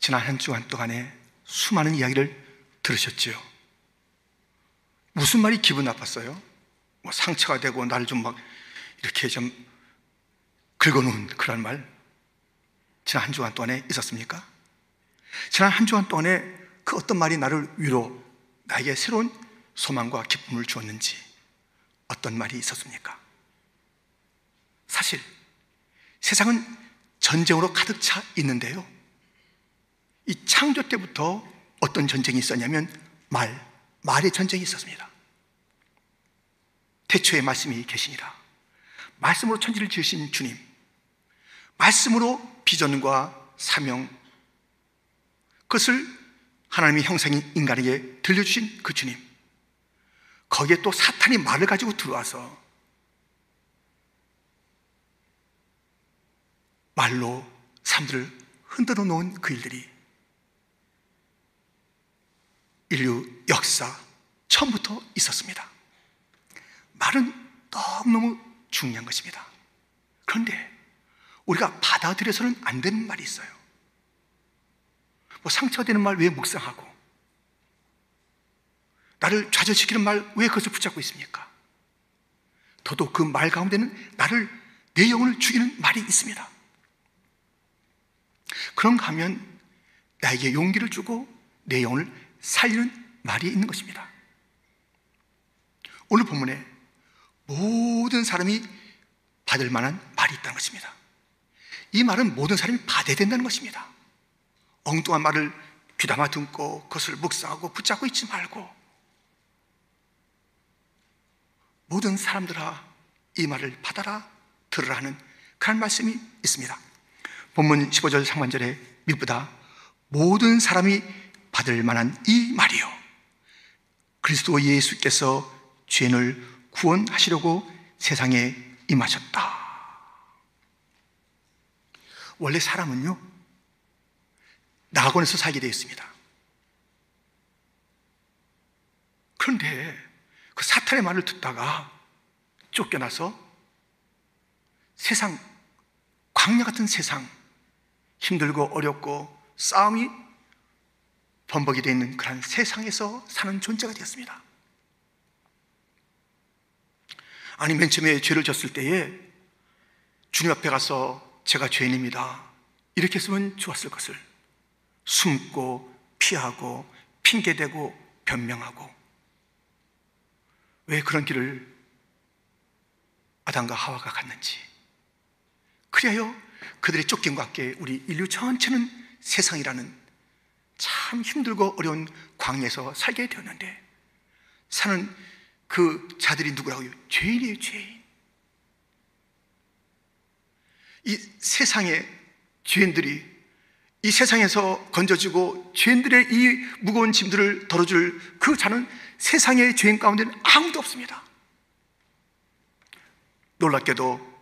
지난 한 주간 동안에 수많은 이야기를 들으셨지요. 무슨 말이 기분 나빴어요? 뭐 상처가 되고 나를 좀막 이렇게 좀 긁어놓은 그런 말 지난 한 주간 동안에 있었습니까? 지난 한 주간 동안에 그 어떤 말이 나를 위로 나에게 새로운 소망과 기쁨을 주었는지 어떤 말이 있었습니까? 사실 세상은 전쟁으로 가득 차 있는데요. 이 창조 때부터 어떤 전쟁이 있었냐면 말, 말의 전쟁이 있었습니다. 태초에 말씀이 계시니라. 말씀으로 천지를 지으신 주님. 말씀으로 비전과 사명, 그것을 하나님의 형상인 인간에게 들려주신 그 주님. 거기에 또 사탄이 말을 가지고 들어와서 말로 사람들을 흔들어 놓은 그 일들이 인류 역사 처음부터 있었습니다. 말은 너무너무 중요한 것입니다. 그런데 우리가 받아들여서는 안 되는 말이 있어요. 뭐 상처가 되는 말 왜 묵상하고 나를 좌절시키는 말 왜 그것을 붙잡고 있습니까? 더더욱 그 말 가운데는 나를 내 영혼을 죽이는 말이 있습니다. 그런가 하면 나에게 용기를 주고 내 영혼을 살리는 말이 있는 것입니다. 오늘 본문에 모든 사람이 받을 만한 말이 있다는 것입니다. 이 말은 모든 사람이 받아야 된다는 것입니다. 엉뚱한 말을 귀담아 듣고 그것을 묵상하고 붙잡고 있지 말고 모든 사람들아 이 말을 받아라 들으라 하는 그런 말씀이 있습니다. 본문 15절 상반절에 미보다 모든 사람이 받을 만한 이 말이요. 그리스도 예수께서 죄인을 구원하시려고 세상에 임하셨다. 원래 사람은요, 낙원에서 살게 되어 있습니다. 그런데 그 사탄의 말을 듣다가 쫓겨나서 세상, 광야 같은 세상, 힘들고 어렵고 싸움이 번복이 되어 있는 그런 세상에서 사는 존재가 되었습니다. 아니, 맨 처음에 죄를 졌을 때에 주님 앞에 가서 제가 죄인입니다. 이렇게 했으면 좋았을 것을 숨고 피하고 핑계대고 변명하고 왜 그런 길을 아담과 하와가 갔는지 그리하여 그들의 쫓김과 함께 우리 인류 전체는 세상이라는 참 힘들고 어려운 광야에서 살게 되었는데 사는 그 자들이 누구라고요? 죄인이에요, 죄인. 이 세상의 죄인들이 이 세상에서 건져지고 죄인들의 이 무거운 짐들을 덜어줄 그 자는 세상의 죄인 가운데는 아무도 없습니다. 놀랍게도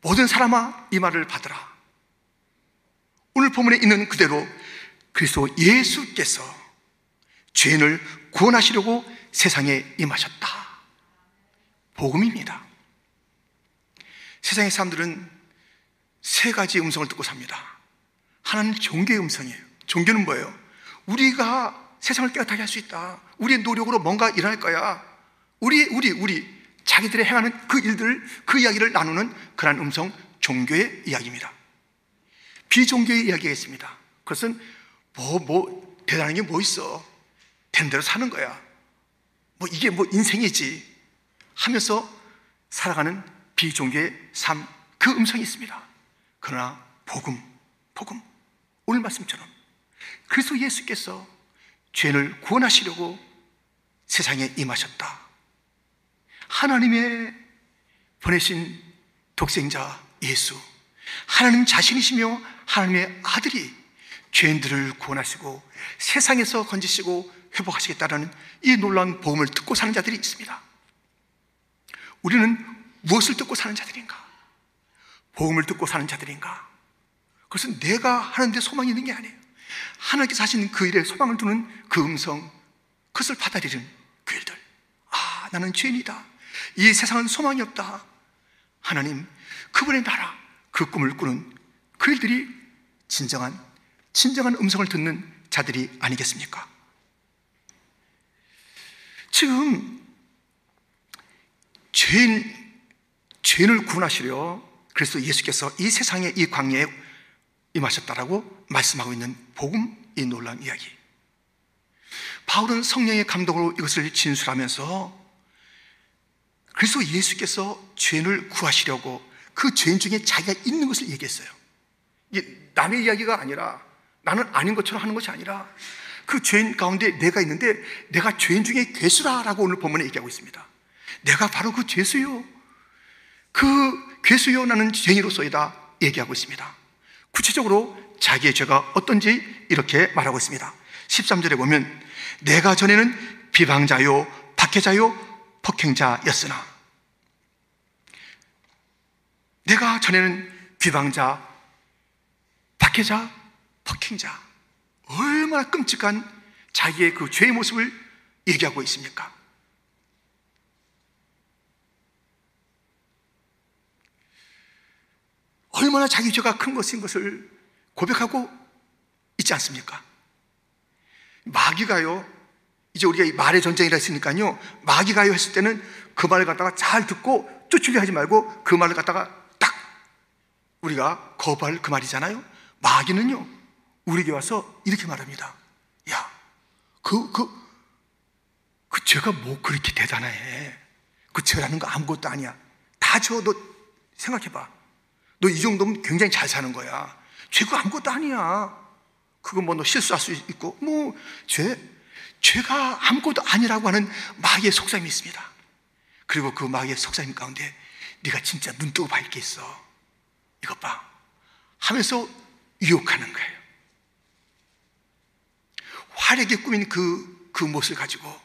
모든 사람아 이 말을 받으라. 오늘 본문에 있는 그대로 그리스도 예수께서 죄인을 구원하시려고 세상에 임하셨다. 복음입니다. 세상의 사람들은 세 가지 음성을 듣고 삽니다. 하나는 종교의 음성이에요. 종교는 뭐예요? 우리가 세상을 깨끗하게 할 수 있다. 우리의 노력으로 뭔가 일어날 거야. 우리, 우리, 우리. 자기들이 행하는 그 일들, 그 이야기를 나누는 그러한 음성, 종교의 이야기입니다. 비종교의 이야기가 있습니다. 그것은 뭐, 뭐, 대단한 게 뭐 있어. 된 대로 사는 거야. 뭐, 이게 뭐 인생이지. 하면서 살아가는 비종교의 삶, 그 음성이 있습니다. 그러나, 복음, 복음. 오늘 말씀처럼 그리스도 예수께서 죄를 구원하시려고 세상에 임하셨다. 하나님의 보내신 독생자 예수, 하나님 자신이시며 하나님의 아들이 죄인들을 구원하시고 세상에서 건지시고 회복하시겠다라는 이 놀라운 복음을 듣고 사는 자들이 있습니다. 우리는 무엇을 듣고 사는 자들인가? 복음을 듣고 사는 자들인가? 그것은 내가 하는데 소망이 있는 게 아니에요. 하나님께서 하시는 그 일에 소망을 두는 그 음성, 그것을 받아들이는 그 일들. 아, 나는 죄인이다. 이 세상은 소망이 없다. 하나님, 그분의 나라, 그 꿈을 꾸는 그 일들이 진정한 진정한 음성을 듣는 자들이 아니겠습니까? 지금 죄인, 죄인을 구원하시려 그래서 예수께서 이 세상의 이 광야에 임하셨다라고 말씀하고 있는 복음 이 놀라운 이야기. 바울은 성령의 감동으로 이것을 진술하면서 그래서 예수께서 죄인을 구하시려고 그 죄인 중에 자기가 있는 것을 얘기했어요. 남의 이야기가 아니라 나는 아닌 것처럼 하는 것이 아니라 그 죄인 가운데 내가 있는데 내가 죄인 중에 괴수라라고 오늘 본문에 얘기하고 있습니다. 내가 바로 그 죄수요. 그 괴수요 나는 죄인으로서이다 얘기하고 있습니다. 구체적으로 자기의 죄가 어떤지 이렇게 말하고 있습니다. 13절에 보면 내가 전에는 비방자요, 박해자요, 폭행자였으나 내가 전에는 비방자, 박해자, 폭행 자 얼마나 끔찍한 자기의 그 죄의 모습을 얘기하고 있습니까? 얼마나 자기 죄가 큰 것인 것을 고백하고 있지 않습니까? 마귀가요, 이제 우리가 말의 전쟁이라 했으니까요, 마귀가요 했을 때는 그 말을 갖다가 잘 듣고 쫓으려 하지 말고 그 말을 갖다가 딱 우리가 거부할 그 말이잖아요. 마귀는요, 우리에게 와서 이렇게 말합니다. 야, 그, 그, 그 죄가 뭐 그렇게 대단해. 그 죄라는 거 아무것도 아니야. 다 저, 너 생각해봐. 너 이 정도면 굉장히 잘 사는 거야. 죄가 아무것도 아니야. 그거 뭐 너 실수할 수 있고, 뭐, 죄, 죄가 아무것도 아니라고 하는 마귀의 속삭임이 있습니다. 그리고 그 마귀의 속삭임 가운데 네가 진짜 눈 뜨고 봐 있겠어. 이것 봐. 하면서 유혹하는 거예요. 화려하게 꾸민 그, 그 모습을 가지고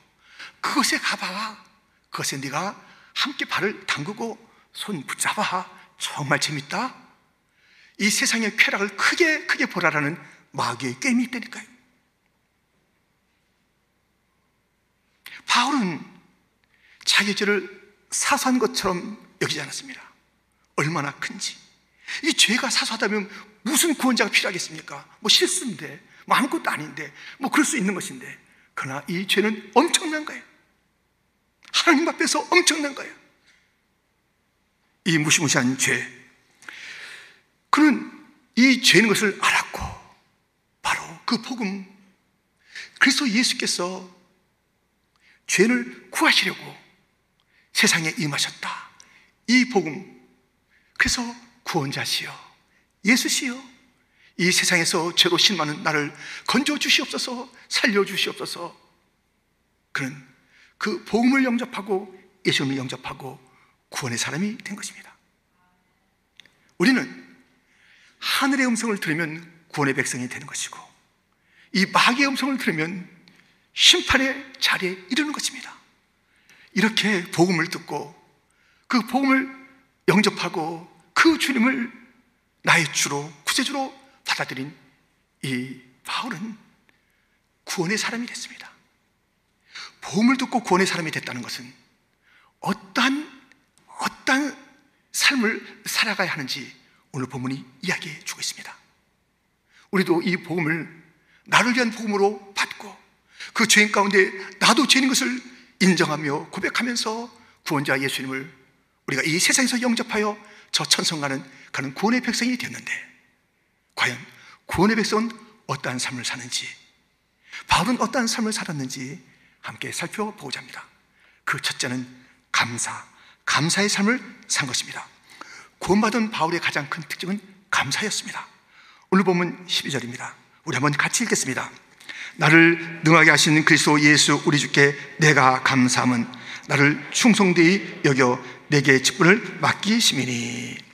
그것에 가봐. 그것에 네가 함께 발을 담그고 손 붙잡아. 정말 재밌다. 이 세상의 쾌락을 크게 크게 보라라는 마귀의 게임이 있다니까요. 바울은 자기 죄를 사소한 것처럼 여기지 않았습니다. 얼마나 큰지. 이 죄가 사소하다면 무슨 구원자가 필요하겠습니까? 뭐 실수인데, 뭐 아무것도 아닌데, 뭐 그럴 수 있는 것인데. 그러나 이 죄는 엄청난 거예요. 하나님 앞에서 엄청난 거예요. 이 무시무시한 죄. 그는 이 죄인 것을 알았고, 바로 그 복음, 그래서 예수께서 죄를 구하시려고 세상에 임하셨다. 이 복음, 그래서 구원자시여, 예수시여, 이 세상에서 죄로 신많은 나를 건져 주시옵소서, 살려 주시옵소서. 그는 그 복음을 영접하고 예수님을 영접하고 구원의 사람이 된 것입니다. 우리는 하늘의 음성을 들으면 구원의 백성이 되는 것이고 이 마귀의 음성을 들으면 심판의 자리에 이르는 것입니다. 이렇게 복음을 듣고 그 복음을 영접하고 그 주님을 나의 주로 구세주로 받아들인 이 바울은 구원의 사람이 됐습니다. 복음을 듣고 구원의 사람이 됐다는 것은 어떠한 어떠한 삶을 살아가야 하는지 오늘 본문이 이야기해 주고 있습니다. 우리도 이 복음을 나를 위한 복음으로 받고 그 죄인 가운데 나도 죄인 것을 인정하며 고백하면서 구원자 예수님을 우리가 이 세상에서 영접하여 저 천성 가는 가는 구원의 백성이 되었는데 과연 구원의 백성은 어떠한 삶을 사는지 바울은 어떠한 삶을 살았는지 함께 살펴보고자 합니다. 그 첫째는 감사, 감사의 삶을 산 것입니다. 구원받은 바울의 가장 큰 특징은 감사였습니다. 오늘 보면 12절입니다. 우리 한번 같이 읽겠습니다. 나를 능하게 하시는 그리스도 예수 우리 주께 내가 감사함은 나를 충성되이 여겨 내게 직분을 맡기심이니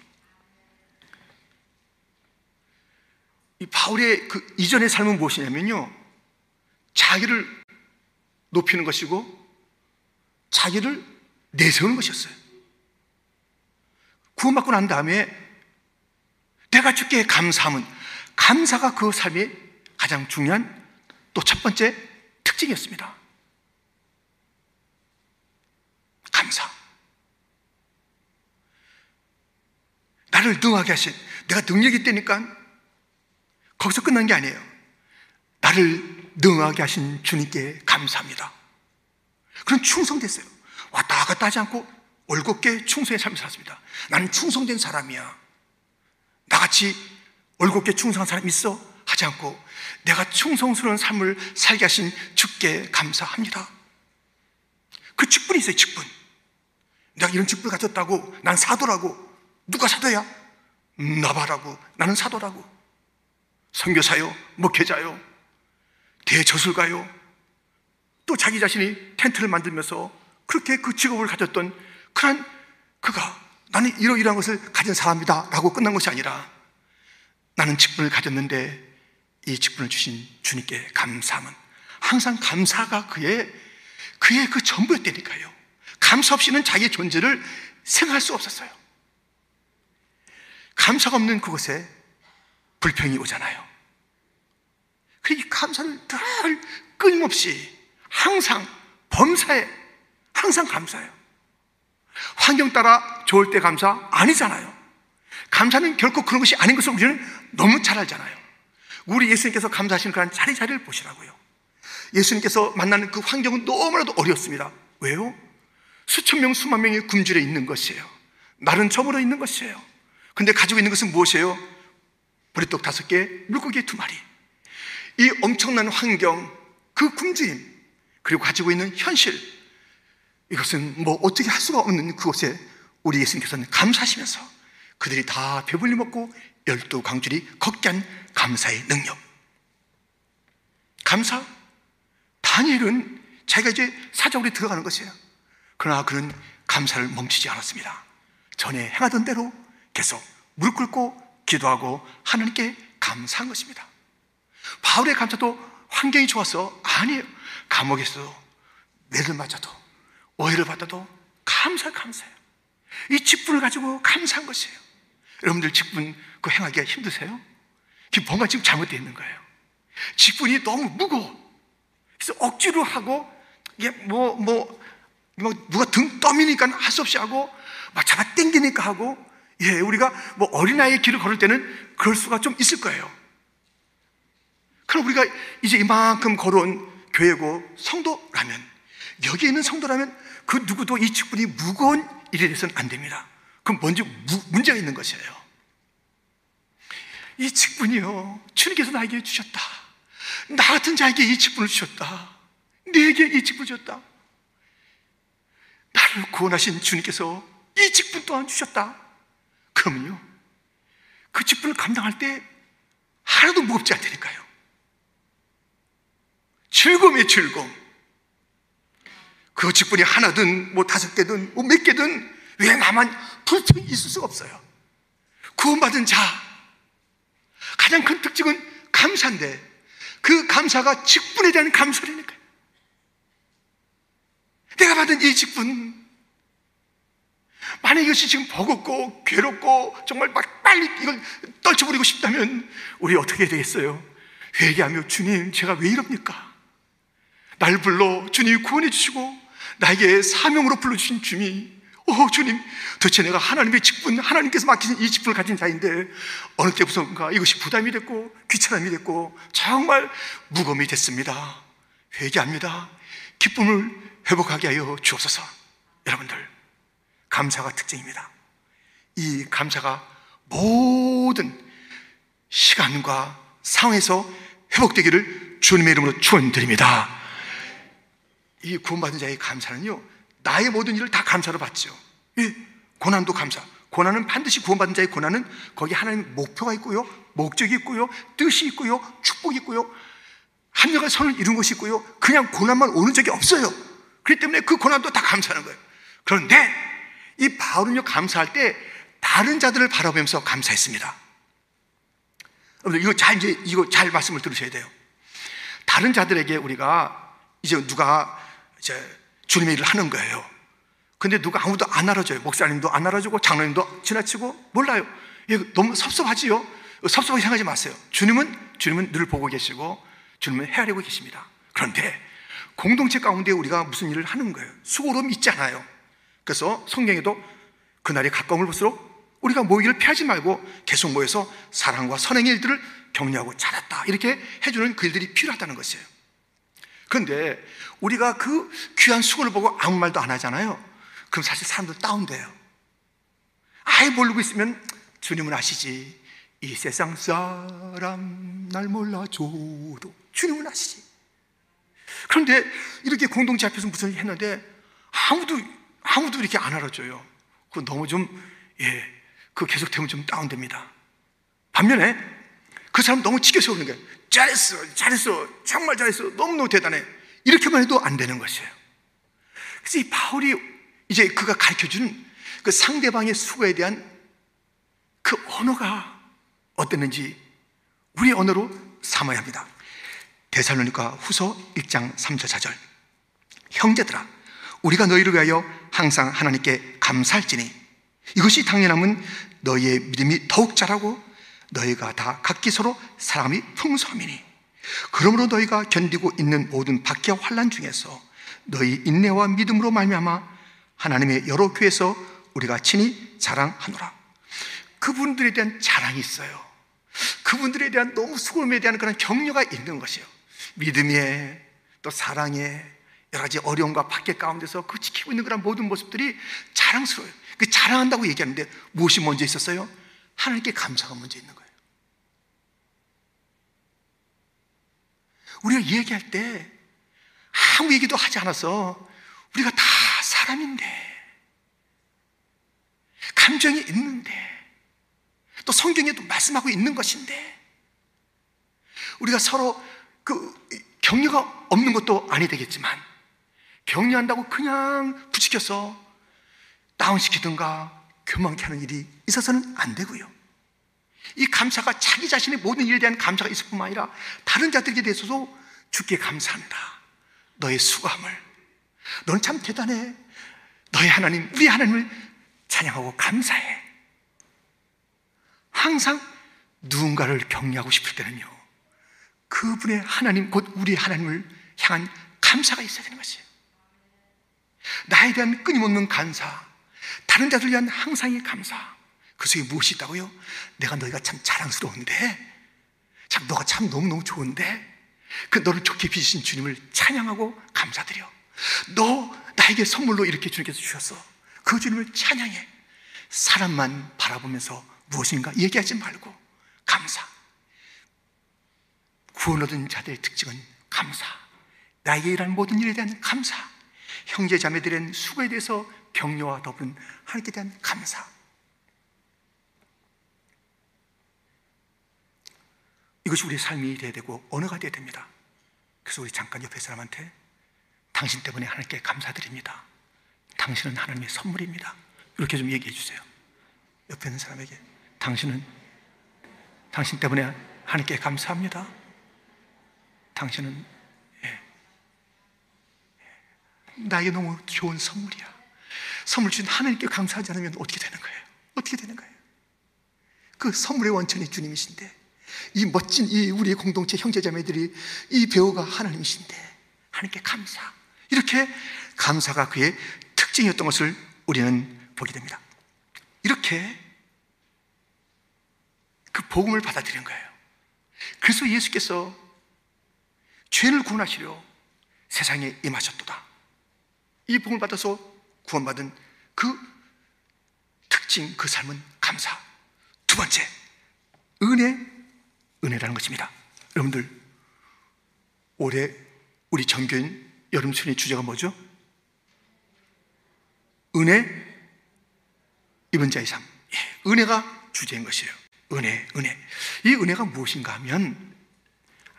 이 바울의 그 이전의 삶은 무엇이냐면요 자기를 높이는 것이고 자기를 내세우는 것이었어요 구원받고 난 다음에 내가 주께 감사함은 감사가 그 삶의 가장 중요한 또 첫 번째 특징이었습니다. 감사. 나를 능하게 하신, 내가 능력이 있다니까 거기서 끝난 게 아니에요. 나를 능하게 하신 주님께 감사합니다. 그런 충성됐어요. 왔다 갔다 하지 않고 올곧게 충성의 삶을 살았습니다. 나는 충성된 사람이야. 나같이 올곧게 충성한 사람 있어? 하지 않고 내가 충성스러운 삶을 살게 하신 주께 감사합니다. 그 직분이 있어요, 직분. 내가 이런 직분을 가졌다고 난 사도라고 누가 사도야? 나바라고 나는 사도라고 선교사요? 목회자요? 대저술가요? 또 자기 자신이 텐트를 만들면서 그렇게 그 직업을 가졌던 그런 그가 나는 이러이러한 것을 가진 사람이다 라고 끝난 것이 아니라 나는 직분을 가졌는데 이 직분을 주신 주님께 감사함은 항상 감사가 그의 그의 그 전부였다니까요. 감사 없이는 자기의 존재를 생각할 수 없었어요. 감사가 없는 그곳에 불평이 오잖아요. 그이 감사를 늘 끊임없이 항상 범사에 항상 감사해요. 환경 따라 좋을 때 감사 아니잖아요. 감사는 결코 그런 것이 아닌 것을 우리는 너무 잘 알잖아요. 우리 예수님께서 감사하시는 그런 자리자리를 보시라고요. 예수님께서 만나는 그 환경은 너무나도 어렵습니다. 왜요? 수천 명, 수만 명이 굶주려 있는 것이에요. 날은 저물어 있는 것이에요. 근데 가지고 있는 것은 무엇이에요? 보리떡 다섯 개, 물고기 두 마리. 이 엄청난 환경, 그 굶주림, 그리고 가지고 있는 현실, 이것은 뭐 어떻게 할 수가 없는 그곳에 우리 예수님께서는 감사하시면서 그들이 다 배불리 먹고 열두 강줄이 걷게 한 감사의 능력. 감사? 다니엘은 자기가 이제 사자굴에 들어가는 것이에요. 그러나 그는 감사를 멈추지 않았습니다. 전에 행하던 대로 계속 무릎 꿇고 기도하고 하나님께 감사한 것입니다. 바울의 감사도 환경이 좋아서 아니에요. 감옥에서도 매를 맞아도 오해를 받아도 감사 감사해요. 이 직분을 가지고 감사한 것이에요. 여러분들 직분 그 행하기가 힘드세요? 뭔가 지금 잘못되어 있는 거예요. 직분이 너무 무거워. 그래서 억지로 하고 이게 뭐, 뭐, 뭐 누가 등 떠미니까 할 수 없이 하고 막 잡아 당기니까 하고 예, 우리가 뭐 어린아이의 길을 걸을 때는 그럴 수가 좀 있을 거예요. 그럼 우리가 이제 이만큼 걸어온 교회고 성도라면, 여기 있는 성도라면 그 누구도 이 직분이 무거운 일에 대해서는 안 됩니다. 그럼 먼저 무, 문제가 있는 것이에요. 이 직분이요. 주님께서 나에게 주셨다. 나 같은 자에게 이 직분을 주셨다. 내게 이 직분을 주셨다. 나를 구원하신 주님께서 이 직분 또한 주셨다. 그러면요, 그 직분을 감당할 때 하나도 무겁지 않다니까요. 즐거움의 즐거움. 그 직분이 하나든 뭐 다섯 개든 뭐 몇 개든 왜 나만 불평이 있을 수가 없어요. 구원받은 자 가장 큰 특징은 감사인데 그 감사가 직분에 대한 감사라니까요. 내가 받은 이 직분 만약 이것이 지금 버겁고 괴롭고 정말 막 빨리 이걸 떨쳐버리고 싶다면 우리 어떻게 되겠어요? 회개하며 주님 제가 왜 이럽니까? 날 불러 주님이 구원해 주시고 나에게 사명으로 불러주신 주님이 오 주님 도대체 내가 하나님의 직분 하나님께서 맡기신 이 직분을 가진 자인데 어느 때부터인가 이것이 부담이 됐고 귀찮음이 됐고 정말 무거움이 됐습니다 회개합니다 기쁨을 회복하게 하여 주옵소서 여러분들 감사가 특징입니다. 이 감사가 모든 시간과 상황에서 회복되기를 주님의 이름으로 축원드립니다. 이 구원받은 자의 감사는요, 나의 모든 일을 다 감사로 받죠. 예, 고난도 감사. 고난은 반드시 구원받은 자의 고난은 거기 하나님 목표가 있고요, 목적이 있고요, 뜻이 있고요, 축복이 있고요, 한여가 선을 이룬 것이 있고요, 그냥 고난만 오는 적이 없어요. 그렇기 때문에 그 고난도 다 감사하는 거예요. 그런데 이 바울은요, 감사할 때 다른 자들을 바라보면서 감사했습니다. 여러분들, 이거 잘, 이제, 이거 잘 말씀을 들으셔야 돼요. 다른 자들에게 우리가 이제 누가 이제 주님의 일을 하는 거예요. 근데 누가 아무도 안 알아줘요. 목사님도 안 알아주고 장로님도 지나치고 몰라요. 너무 섭섭하지요? 섭섭하게 생각하지 마세요. 주님은, 주님은 늘 보고 계시고 주님은 헤아리고 계십니다. 그런데 공동체 가운데 우리가 무슨 일을 하는 거예요. 수고로움 있잖아요. 그래서 성경에도 그날이 가까움을 볼수록 우리가 모이기를 피하지 말고 계속 모여서 사랑과 선행의 일들을 격려하고 잘했다. 이렇게 해주는 글들이 필요하다는 것이에요. 그런데 우리가 그 귀한 수고를 보고 아무 말도 안 하잖아요. 그럼 사실 사람들 다운돼요. 아예 모르고 있으면 주님은 아시지. 이 세상 사람 날 몰라줘도 주님은 아시지. 그런데 이렇게 공동체 앞에서 무슨 했는데 아무도 아무도 이렇게 안 알아줘요. 그 너무 좀 예, 그 계속되면 좀 다운됩니다. 반면에 그 사람 너무 지겨서 그러는 거예요. 잘했어, 잘했어, 정말 잘했어, 너무너무 대단해. 이렇게만 해도 안 되는 것이에요. 그래서 이 바울이 이제 그가 가르쳐 주는 그 상대방의 수고에 대한 그 언어가 어땠는지 우리 언어로 삼아야 합니다. 데살로니가 후서 1장 3절 4절 형제들아 우리가 너희를 위하여 항상 하나님께 감사할지니. 이것이 당연함은 너희의 믿음이 더욱 자라고 너희가 다 각기 서로 사람이 풍성함이니. 그러므로 너희가 견디고 있는 모든 박해와 환란 중에서 너희 인내와 믿음으로 말미암아 하나님의 여러 교회에서 우리가 친히 자랑하노라. 그분들에 대한 자랑이 있어요. 그분들에 대한 너무 수고에 대한 그런 격려가 있는 것이에요. 믿음에 또 사랑에 여러 가지 어려움과 박해 가운데서 그 지키고 있는 그런 모든 모습들이 자랑스러워요. 그 자랑한다고 얘기하는데 무엇이 먼저 있었어요? 하나님께 감사가 먼저 있는 거예요. 우리가 얘기할 때 아무 얘기도 하지 않아서 우리가 다 사람인데 감정이 있는데 또 성경에도 말씀하고 있는 것인데 우리가 서로 그 격려가 없는 것도 아니 되겠지만 격려한다고 그냥 부추겨서 다운시키든가 교만케 하는 일이 있어서는 안 되고요. 이 감사가 자기 자신의 모든 일에 대한 감사가 있을 뿐만 아니라 다른 자들에게 대해서도 주께 감사한다. 너의 수고함을. 너는 참 대단해. 너의 하나님, 우리 하나님을 찬양하고 감사해. 항상 누군가를 격려하고 싶을 때는요. 그분의 하나님, 곧 우리 하나님을 향한 감사가 있어야 되는 것이에요. 나에 대한 끊임없는 감사, 다른 자들 위한 항상의 감사. 그 속에 무엇이 있다고요? 내가 너희가 참 자랑스러운데, 참 너가 참 너무너무 좋은데, 그 너를 좋게 빚으신 주님을 찬양하고 감사드려. 너 나에게 선물로 이렇게 주님께서 주셨어. 그 주님을 찬양해. 사람만 바라보면서 무엇인가 얘기하지 말고 감사. 구원 얻은 자들의 특징은 감사. 나에게 일하는 모든 일에 대한 감사. 형제 자매들의 수고에 대해서 격려와 더불은 하나님께 대한 감사. 이것이 우리의 삶이 되어야 되고 언어가 되어야 됩니다. 그래서 우리 잠깐 옆에 사람한테 당신 때문에 하나님께 감사드립니다. 당신은 하나님의 선물입니다. 이렇게 좀 얘기해 주세요. 옆에 있는 사람에게 당신은 당신 때문에 하나님께 감사합니다. 당신은 예. 나에게 너무 좋은 선물이야. 선물 주신 하나님께 감사하지 않으면 어떻게 되는 거예요? 어떻게 되는 거예요? 그 선물의 원천이 주님이신데 이 멋진 이 우리의 공동체 형제자매들이 이 배우가 하나님이신데 하나님께 감사 이렇게 감사가 그의 특징이었던 것을 우리는 보게 됩니다. 이렇게 그 복음을 받아들인 거예요. 그래서 예수께서 죄를 구원하시려 세상에 임하셨도다. 이 복을 받아서 구원받은 그 특징, 그 삶은 감사. 두 번째, 은혜, 은혜라는 것입니다. 여러분들, 올해 우리 정교인 여름 순위 주제가 뭐죠? 은혜, 입은 자의 삶. 예, 은혜가 주제인 것이에요. 은혜, 은혜. 이 은혜가 무엇인가 하면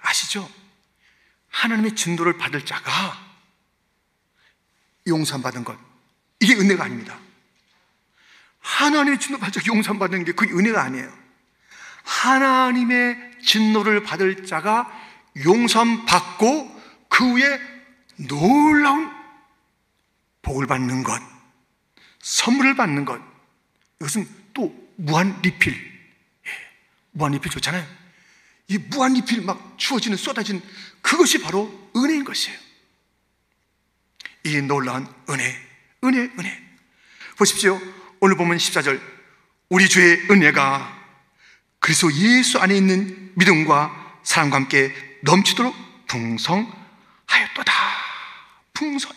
아시죠? 하나님의 진도를 받을 자가 용서받은 것. 이게 은혜가 아닙니다. 하나님의 진노 자가 용서받는 게 그게 은혜가 아니에요. 하나님의 진노를 받을 자가 용서받고 그 위에 놀라운 복을 받는 것, 선물을 받는 것. 이것은 또 무한 리필. 예, 무한 리필 좋잖아요. 이 무한 리필 막 주어지는 쏟아지는 그것이 바로 은혜인 것이에요. 이 놀라운 은혜, 은혜, 은혜. 보십시오. 오늘 보면 14절. 우리 주의 은혜가 그래서 예수 안에 있는 믿음과 사랑과 함께 넘치도록 풍성하였도다. 풍성.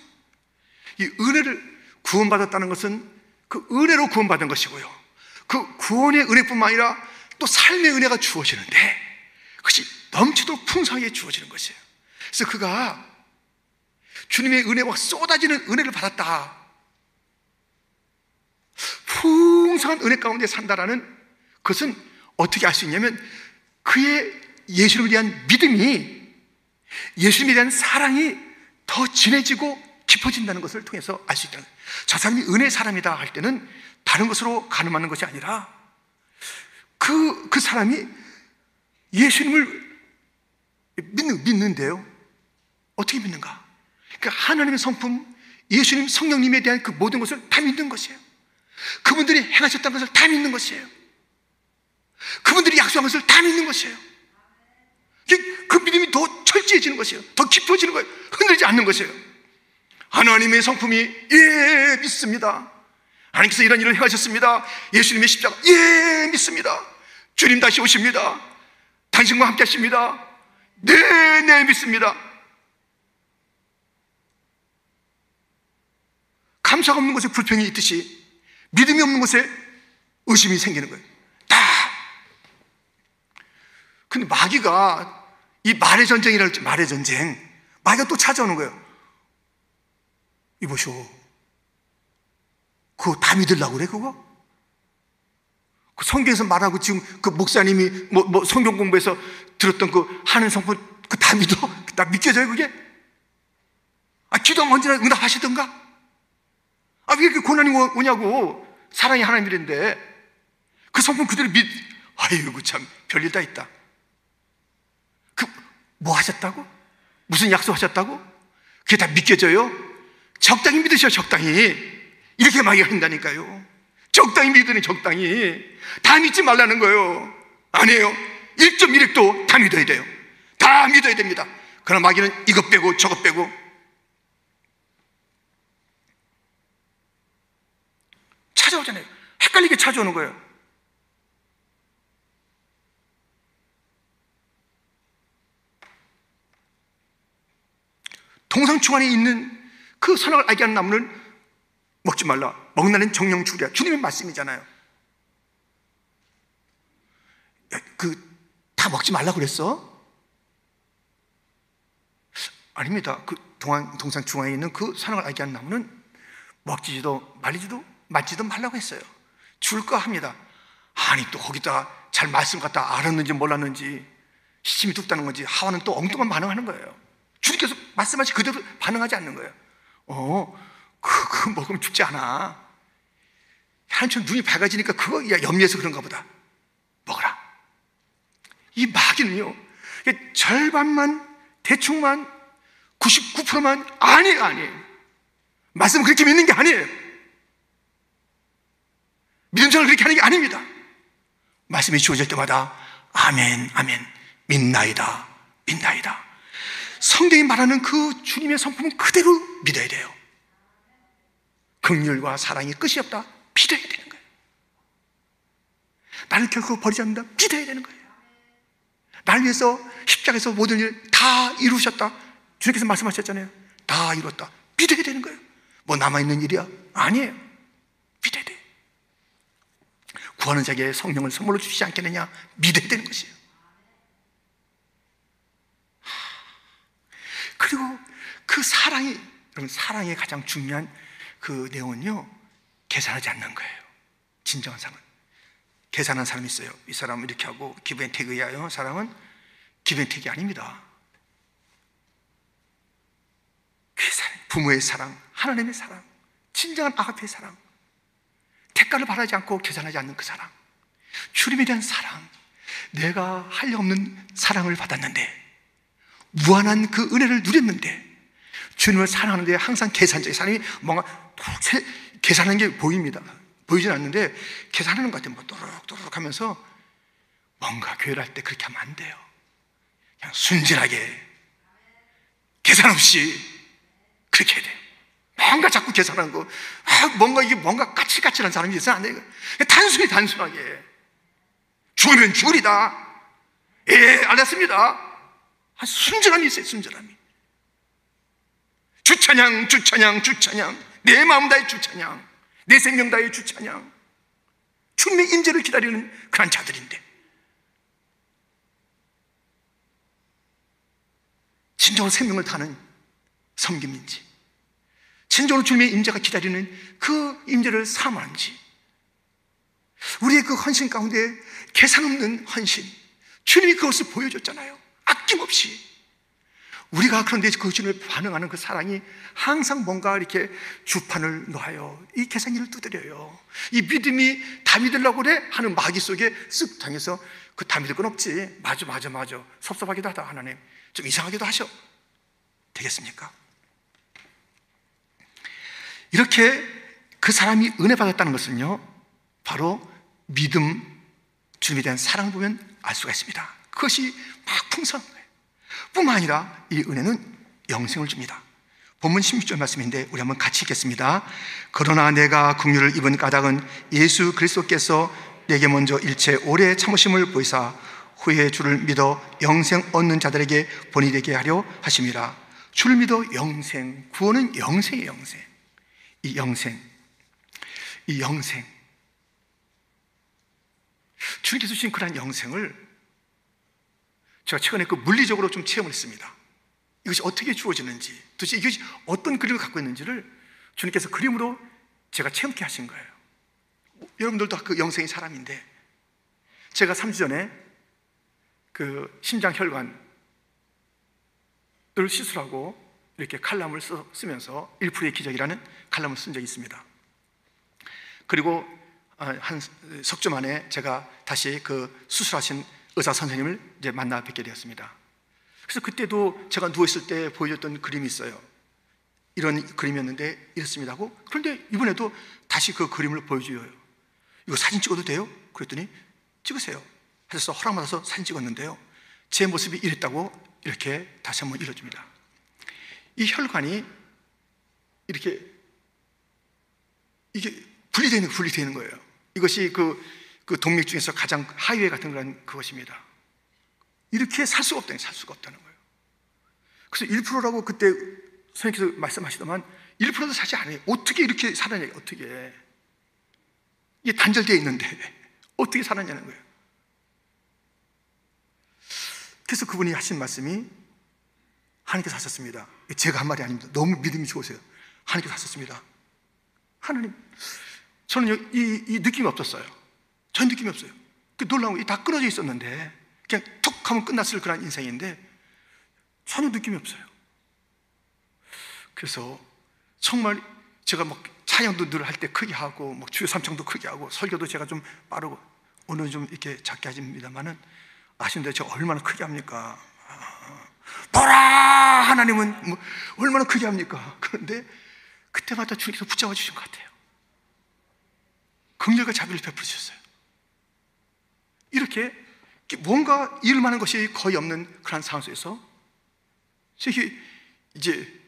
이 은혜를 구원받았다는 것은 그 은혜로 구원받은 것이고요. 그 구원의 은혜뿐만 아니라 또 삶의 은혜가 주어지는데 그것이 넘치도록 풍성하게 주어지는 것이에요. 그래서 그가 주님의 은혜와 쏟아지는 은혜를 받았다. 풍성한 은혜 가운데 산다라는 것은 어떻게 알 수 있냐면 그의 예수님에 대한 믿음이 예수님에 대한 사랑이 더 진해지고 깊어진다는 것을 통해서 알 수 있다는. 저 사람이 은혜 사람이다 할 때는 다른 것으로 가늠하는 것이 아니라 그, 그 사람이 예수님을 믿는, 믿는데요. 어떻게 믿는가? 그 하나님의 성품, 예수님, 성령님에 대한 그 모든 것을 다 믿는 것이에요. 그분들이 행하셨다는 것을 다 믿는 것이에요. 그분들이 약속한 것을 다 믿는 것이에요. 그 믿음이 더 철저해지는 것이에요. 더 깊어지는 거예요. 흔들지 않는 것이에요. 하나님의 성품이 예 믿습니다. 하나님께서 이런 일을 행하셨습니다. 예수님의 십자가 예 믿습니다. 주님 다시 오십니다. 당신과 함께 하십니다. 네, 네 믿습니다. 감사가 없는 곳에 불평이 있듯이 믿음이 없는 곳에 의심이 생기는 거예요. 다. 근데 마귀가 이 말의 전쟁이라 할지 말의 전쟁. 마귀가 또 찾아오는 거예요. 이보쇼. 그거 다 믿으려고 그래, 그거? 그 성경에서 말하고 지금 그 목사님이 뭐, 뭐 성경 공부해서 들었던 그 하는 성품 그다 믿어? 다 믿겨져요, 그게? 아, 기도하면 언제나 응답하시던가? 아, 왜 이렇게 고난이 오냐고. 사랑이 하나님이랬는데. 그 성품 그대로 믿, 아이고, 참, 별일 다 있다. 그, 뭐 하셨다고? 무슨 약속 하셨다고? 그게 다 믿겨져요? 적당히 믿으셔, 적당히. 이렇게 막 한다니까요. 적당히 믿으니 적당히. 다 믿지 말라는 거예요. 아니에요. 1.1핵도 다 믿어야 돼요. 다 믿어야 됩니다. 그러나 마귀는 이것 빼고 저것 빼고. 찾아오잖아요. 헷갈리게 찾아오는 거예요. 동상충 안에 있는 그 선악을 알게 하는 나무는 먹지 말라. 먹나는 정령 죽이라. 주님의 말씀이잖아요. 그, 다 먹지 말라 그랬어? 아닙니다. 그 동안, 동상 중앙에 있는 그 선악을 알게 하는 나무는 먹지도 말리지도 맞지도 말라고 했어요. 줄까 합니다. 아니, 또 거기다 잘 말씀 갖다 알았는지 몰랐는지 시침이 둡다는 건지 하와는 또 엉뚱한 반응하는 거예요. 주님께서 말씀하시 그대로 반응하지 않는 거예요. 어, 그, 그 먹으면 죽지 않아. 한참 눈이 밝아지니까 그거 야, 염려해서 그런가 보다. 먹어라. 이 마귀는요, 절반만, 대충만, 99%만 아니에요, 아니에요. 말씀을 그렇게 믿는 게 아니에요. 믿음처럼 그렇게 하는 게 아닙니다. 말씀이 주어질 때마다 아멘, 아멘, 믿나이다, 믿나이다. 성경이 말하는 그 주님의 성품은 그대로 믿어야 돼요. 극률과 사랑이 끝이 없다. 믿어야 되는 거예요. 나를 결코 버리지 않는다. 믿어야 되는 거예요. 나를 위해서 십자가에서 모든 일 다 이루셨다. 주님께서 말씀하셨잖아요. 다 이뤘다. 믿어야 되는 거예요. 뭐 남아있는 일이야? 아니에요. 믿어야 돼. 구하는 자에게 성령을 선물로 주시지 않겠느냐? 믿어야 되는 것이에요. 그리고 그 사랑이, 여러분, 사랑의 가장 중요한 그 내용은요, 계산하지 않는 거예요. 진정한 사랑. 계산한 사람이 있어요. 이 사람은 이렇게 하고, 기브앤테이크야. 사랑은 기브앤테이크 아닙니다. 계산, 부모의 사랑, 하나님의 사랑, 진정한 아가페의 사랑, 대가를 바라지 않고 계산하지 않는 그 사랑, 주님에 대한 사랑, 내가 할리 없는 사랑을 받았는데, 무한한 그 은혜를 누렸는데 주님을 사랑하는데 항상 계산적인 사람이 뭔가 계산하는 게 보입니다. 보이진 않는데 계산하는 것 같아요. 뭐 또록또록 하면서 뭔가 교회를 할 때 그렇게 하면 안 돼요. 그냥 순진하게 계산 없이 그렇게 해야 돼요. 뭔가 자꾸 계산하는 거, 아, 뭔가 이게 뭔가 까칠까칠한 사람이 있어야 안 돼요. 단순히 단순하게 죽으면 죽으리다. 예, 알았습니다. 순전함이 있어요, 순전함이. 주찬양, 주찬양, 주찬양. 내 마음 다해 주찬양. 내 생명 다해 주찬양. 주님의 임재를 기다리는 그런 자들인데. 진정으로 생명을 타는 섬김인지, 진정으로 주님의 임재가 기다리는 그 임재를 사모하는지, 우리의 그 헌신 가운데 계산 없는 헌신, 주님이 그것을 보여줬잖아요. 아낌없이. 우리가 그런데 그 주님에 반응하는 그 사랑이 항상 뭔가 이렇게 주판을 놓아요. 이 계산기를 두드려요. 이 믿음이 다 믿으려고 그래? 하는 마귀 속에 쓱 당해서 그다 믿을 건 없지. 맞아, 맞아, 맞아. 섭섭하기도 하다, 하나님. 좀 이상하기도 하셔. 되겠습니까? 이렇게 그 사람이 은혜 받았다는 것은요, 바로 믿음, 주님에 대한 사랑을 보면 알 수가 있습니다. 그것이 막 풍성한 거예요. 뿐만 아니라 이 은혜는 영생을 줍니다. 본문 16절 말씀인데 우리 한번 같이 읽겠습니다. 그러나 내가 긍휼을 입은 까닭은 예수 그리스도께서 내게 먼저 일체 오래 참으심을 보이사 후에 주를 믿어 영생 얻는 자들에게 본이 되게 하려 하심이라. 주를 믿어 영생, 구원은 영생의 영생. 이 영생, 이 영생. 주님께서 주신 그러한 영생을 제가 최근에 그 물리적으로 좀 체험을 했습니다. 이것이 어떻게 주어지는지, 도대체 이것이 어떤 그림을 갖고 있는지를 주님께서 그림으로 제가 체험케 하신 거예요. 여러분들도 그 영생의 사람인데, 제가 3주 전에 그 심장 혈관을 시술하고 이렇게 칼럼을 쓰면서 1%의 기적이라는 칼럼을 쓴 적이 있습니다. 그리고 아, 한석 주 만에 제가 다시 그 수술하신 의사 선생님을 이제 만나 뵙게 되었습니다. 그래서 그때도 제가 누워있을 때 보여줬던 그림이 있어요. 이런 그림이었는데 이렇습니다 고 그런데 이번에도 다시 그 그림을 보여줘요. 이거 사진 찍어도 돼요? 그랬더니 찍으세요. 해서 허락받아서 사진 찍었는데요. 제 모습이 이랬다고 이렇게 다시 한번 읽어줍니다. 이 혈관이 이렇게 이게 분리되는 분리되는 거예요. 이것이 그, 그 동맥 중에서 가장 하위에 같은 그런 그것입니다. 이렇게 살 수가 없다는 살 수가 없다는 거예요. 그래서 1%라고 그때 선생님께서 말씀하시더만 1%도 사지 않아요. 어떻게 이렇게 살았냐, 어떻게. 이게 단절되어 있는데 어떻게 살았냐는 거예요. 그래서 그분이 하신 말씀이 하나님께서 하셨습니다. 제가 한 말이 아닙니다. 너무 믿음이 좋으세요. 하나님께서 하셨습니다. 하나님, 저는 이, 이 느낌이 없었어요. 전 느낌이 없어요. 그 놀라운 게 다 끊어져 있었는데, 그냥 툭 하면 끝났을 그런 인생인데, 전혀 느낌이 없어요. 그래서 정말 제가 막 찬양도 늘 할 때 크게 하고, 막 주요 삼창도 크게 하고, 설교도 제가 좀 빠르고, 오늘 좀 이렇게 작게 하십니다만은, 아시는데 저 얼마나 크게 합니까? 보라! 하나님은 뭐 얼마나 크게 합니까? 그런데 그때마다 주님께서 붙잡아 주신 것 같아요. 긍휼과 자비를 베풀어 주셨어요. 이렇게 뭔가 이을 만한 것이 거의 없는 그런 상황 속에서 이제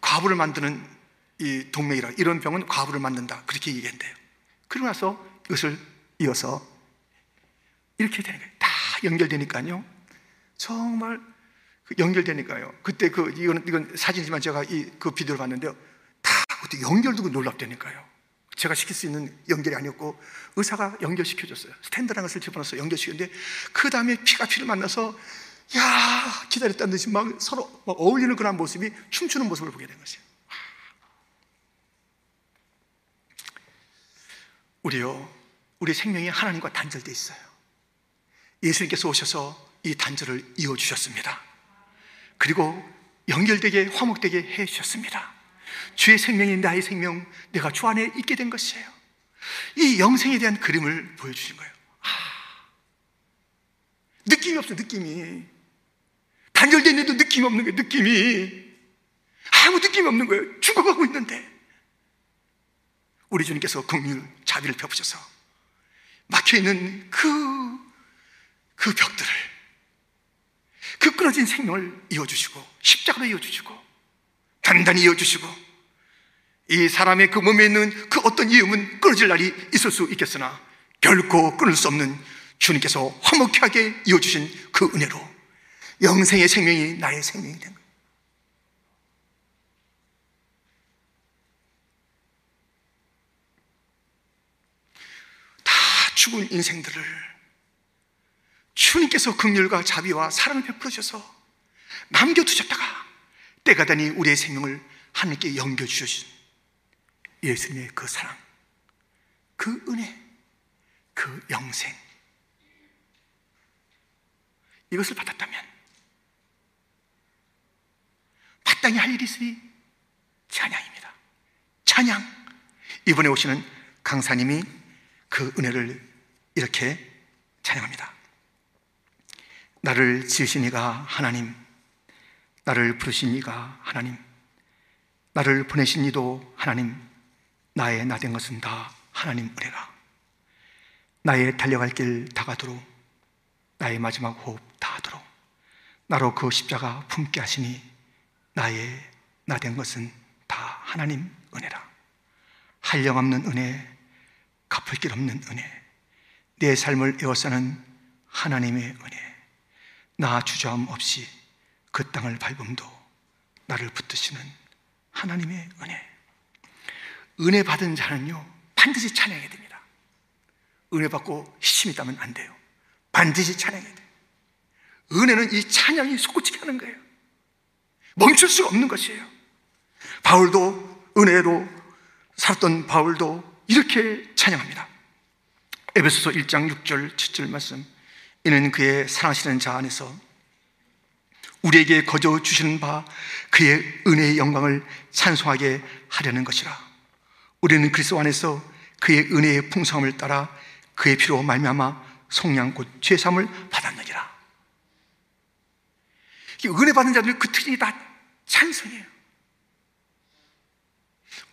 과부를 만드는 이 동맥이라 이런 병은 과부를 만든다 그렇게 얘기한대요. 그러고 나서 이것을 이어서 이렇게 되는 거예요. 다 연결되니까요. 정말 그 연결되니까요. 그때 그 이건 이건 사진이지만 제가 이 그 비디오를 봤는데요. 다 그때 연결되고 놀랍다니까요. 제가 시킬 수 있는 연결이 아니었고 의사가 연결시켜줬어요. 스탠드라는 것을 집어넣어서 연결시켰는데 그 다음에 피가 피를 만나서 야 기다렸다는 듯이 막 서로 막 어울리는 그런 모습이 춤추는 모습을 보게 된 것이에요. 우리요, 우리 생명이 하나님과 단절돼 있어요. 예수님께서 오셔서 이 단절을 이어 주셨습니다. 그리고 연결되게 화목되게 해 주셨습니다. 주의 생명이 나의 생명, 내가 주 안에 있게 된 것이에요. 이 영생에 대한 그림을 보여주신 거예요. 아, 느낌이 없어, 느낌이. 단절됐는데도 느낌이 없는 거예요, 느낌이. 아무 느낌이 없는 거예요. 죽어가고 있는데. 우리 주님께서 긍휼, 자비를 펴부셔서 막혀있는 그, 그 벽들을 그 끊어진 생명을 이어주시고 십자가로 이어주시고 단단히 이어주시고 이 사람의 그 몸에 있는 그 어떤 이음은 끊어질 날이 있을 수 있겠으나 결코 끊을 수 없는 주님께서 화목하게 이어주신 그 은혜로 영생의 생명이 나의 생명이 된 거예요. 다 죽은 인생들을 주님께서 긍휼과 자비와 사랑을 베풀어 주셔서 남겨두셨다가 때가 되니 우리의 생명을 하나님께 연겨주신 예수님의 그 사랑, 그 은혜, 그 영생. 이것을 받았다면 마땅히 할 일이 있으니 찬양입니다. 찬양. 이번에 오시는 강사님이 그 은혜를 이렇게 찬양합니다. 나를 지으신 이가 하나님, 나를 부르신 이가 하나님, 나를 보내신 이도 하나님, 나의 나 된 것은 다 하나님 은혜라. 나의 달려갈 길 다가도록, 나의 마지막 호흡 다하도록, 나로 그 십자가 품게 하시니, 나의 나 된 것은 다 하나님 은혜라. 한량 없는 은혜, 갚을 길 없는 은혜, 내 삶을 에워싸는 하나님의 은혜, 나 주저함 없이 그 땅을 밟음도 나를 붙드시는 하나님의 은혜. 은혜 받은 자는요, 반드시 찬양해야 됩니다. 은혜 받고 힘이 있다면 안 돼요. 반드시 찬양해야 돼요. 은혜는 이 찬양이 솟구치게 하는 거예요. 멈출 수 없는 것이에요. 바울도 은혜로 살았던 바울도 이렇게 찬양합니다. 에베소서 1장 6절 7절 말씀. 이는 그의 사랑하시는 자 안에서 우리에게 거저 주시는 바 그의 은혜의 영광을 찬송하게 하려는 것이라. 우리는 그리스도 안에서 그의 은혜의 풍성함을 따라 그의 피로 말미암아 속량 곧 죄삼을 받았느니라. 은혜 받는 자들 그 특징이 다 찬송이에요.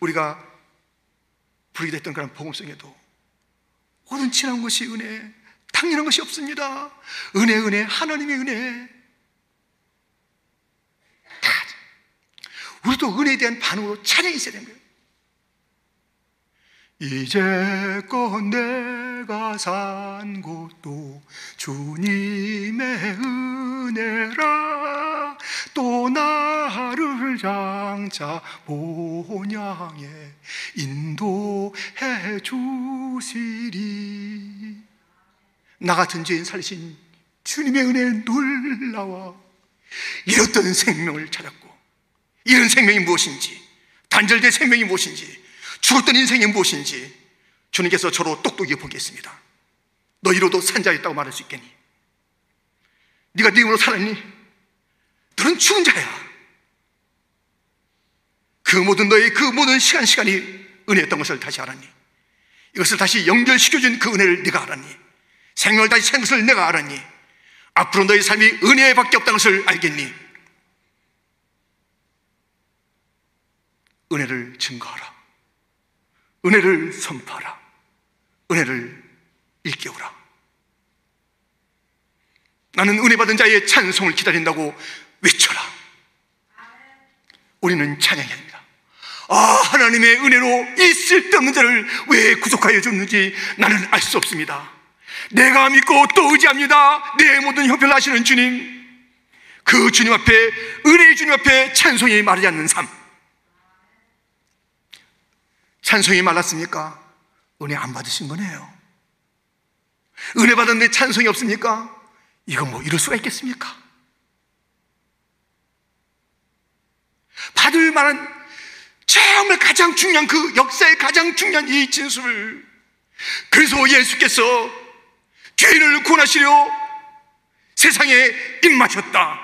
우리가 부르게 됐던 그런 복음성에도 모든 친한 것이 은혜, 당연한 것이 없습니다. 은혜, 은혜, 하나님의 은혜. 다. 우리도 은혜에 대한 반응으로 찬양이 있어야 되는 거예요. 이제껏 내가 산 곳도 주님의 은혜라 또 나를 장차 본향에 인도해 주시리 나 같은 죄인 살리신 주님의 은혜에 놀라와 잃었던 생명을 찾았고 이런 생명이 무엇인지 단절된 생명이 무엇인지 죽었던 인생이 무엇인지 주님께서 저로 똑똑히 보겠습니다. 너희로도 산자였다고 말할 수 있겠니? 네가 네 힘으로 살았니? 너는 죽은 자야. 그 모든 너의 그 모든 시간 시간이 은혜였던 것을 다시 알았니? 이것을 다시 연결시켜준 그 은혜를 네가 알았니? 생명을 다시 생 것을 내가 알았니? 앞으로 너의 삶이 은혜밖에 없다는 것을 알겠니? 은혜를 증거하라. 은혜를 선포하라. 은혜를 일깨우라. 나는 은혜 받은 자의 찬송을 기다린다고 외쳐라. 우리는 찬양해야 합니다. 아, 하나님의 은혜로 이 쓸데없는 자를 왜 구속하여 줬는지 나는 알 수 없습니다. 내가 믿고 또 의지합니다. 내 모든 형편을 하시는 주님. 그 주님 앞에, 은혜의 주님 앞에 찬송이 마르지 않는 삶. 찬송이 말랐습니까? 은혜 안 받으신 거네요. 은혜 받았는데 찬송이 없습니까? 이거 뭐 이럴 수가 있겠습니까? 받을 만한 정말 가장 중요한 그 역사의 가장 중요한 이 진술을 그래서 예수께서 죄인을 구원하시려 세상에 입마셨다.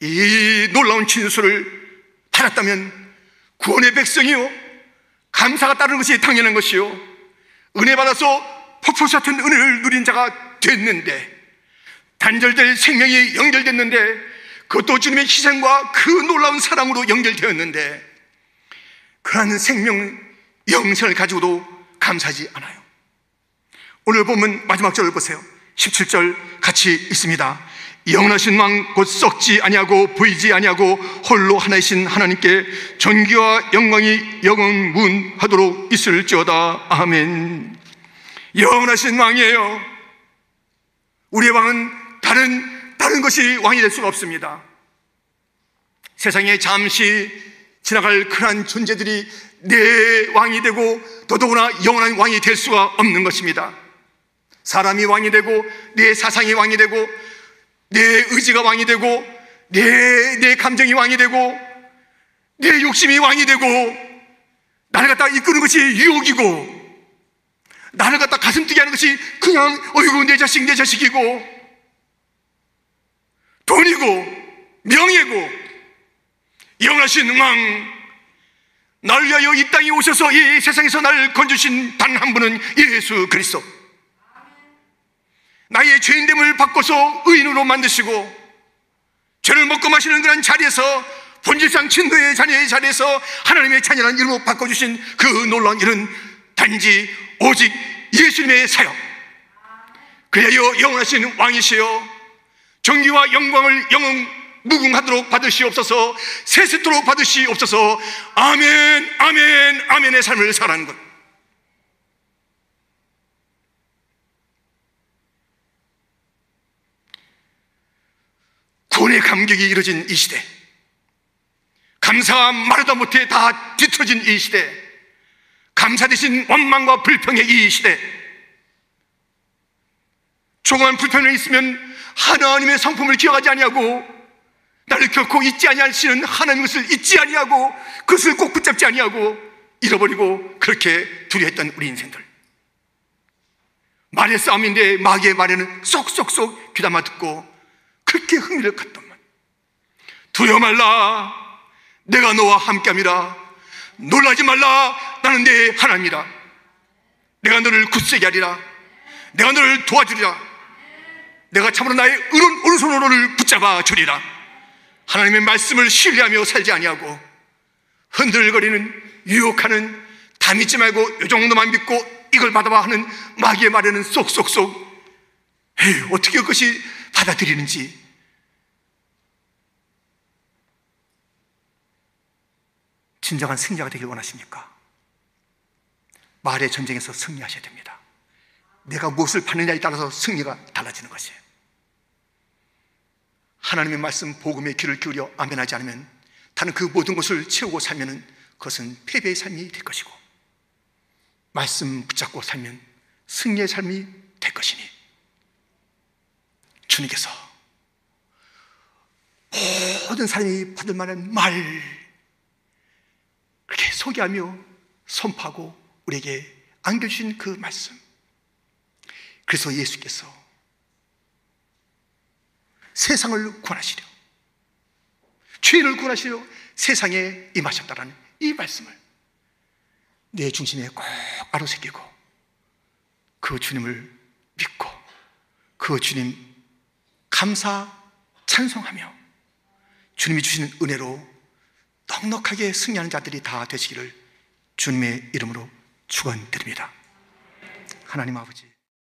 이 놀라운 진술을 받았다면 구원의 백성이요. 감사가 따르는 것이 당연한 것이요. 은혜 받아서 폭포 같은 은혜를 누린 자가 됐는데, 단절될 생명이 연결됐는데, 그것도 주님의 희생과 그 놀라운 사랑으로 연결되었는데, 그러한 생명, 영생을 가지고도 감사하지 않아요. 오늘 보면 마지막 절을 보세요. 17절 같이 있습니다. 영원하신 왕 곧 썩지 아니하고 보이지 아니하고 홀로 하나이신 하나님께 전기와 영광이 영원문하도록 있을지어다 아멘 영원하신 왕이에요. 우리의 왕은 다른, 다른 것이 왕이 될 수가 없습니다. 세상에 잠시 지나갈 그러한 존재들이 내 왕이 되고 더더구나 영원한 왕이 될 수가 없는 것입니다. 사람이 왕이 되고 내 사상이 왕이 되고 내 의지가 왕이 되고 내, 내 감정이 왕이 되고 내 욕심이 왕이 되고 나를 갖다 이끄는 것이 유혹이고 나를 갖다 가슴 뛰게 하는 것이 그냥 어이구 내 자식 내 자식이고 돈이고 명예고 영원하신 왕 나를 위하여 이 땅에 오셔서 이 세상에서 나를 건주신 단 한 분은 예수 그리스도 나의 죄인됨을 바꿔서 의인으로 만드시고 죄를 먹고 마시는 그런 자리에서 본질상 친도의 자녀의 자리에서 하나님의 자녀라는 이름으로 바꿔주신 그 놀라운 일은 단지 오직 예수님의 사역. 그래요 영원하신 왕이시여 정기와 영광을 영원 무궁하도록 받으시옵소서 세세토록 받으시옵소서. 아멘 아멘 아멘의 삶을 살아가는 것 구원의 감격이 이루어진 이 시대. 감사와 말하다 못해 다 뒤틀어진 이 시대. 감사 대신 원망과 불평의 이 시대. 조그만 불평이 있으면 하나님의 성품을 기억하지 아니하고 나를 결코 잊지 아니하시는 하나님의 것을 잊지 아니하고 그것을 꼭 붙잡지 아니하고 잃어버리고 그렇게 두려했던 우리 인생들. 말의 싸움인데 마귀의 말에는 쏙쏙쏙 귀담아 듣고 그렇게 흥미를 갖더만 두려워 말라. 내가 너와 함께함이라. 놀라지 말라. 나는 내 하나님이라. 내가 너를 굳세게 하리라. 내가 너를 도와주리라. 내가 참으로 나의 오른, 오른손으로 를 붙잡아 주리라. 하나님의 말씀을 신뢰하며 살지 아니하고 흔들거리는 유혹하는 다 믿지 말고 이 정도만 믿고 이걸 받아봐 하는 마귀의 말에는 쏙쏙쏙 에이, 어떻게 그것이 받아들이는지 진정한 승자가 되길 원하십니까? 말의 전쟁에서 승리하셔야 됩니다. 내가 무엇을 받느냐에 따라서 승리가 달라지는 것이에요. 하나님의 말씀 복음에 귀를 기울여 아멘하지 않으면 다른 그 모든 것을 채우고 살면은 그것은 패배의 삶이 될 것이고 말씀 붙잡고 살면 승리의 삶이 될 것이니 주님께서 모든 사람이 받을 만한 말 그렇게 소개하며 선포하고 우리에게 안겨주신 그 말씀. 그래서 예수께서 세상을 구원하시려 죄인을 구원하시려 세상에 임하셨다라는 이 말씀을 내 중심에 꼭 아로새기고 그 주님을 믿고 그 주님 감사 찬송하며 주님이 주시는 은혜로 넉넉하게 승리하는 자들이 다 되시기를 주님의 이름으로 축원드립니다. 하나님 아버지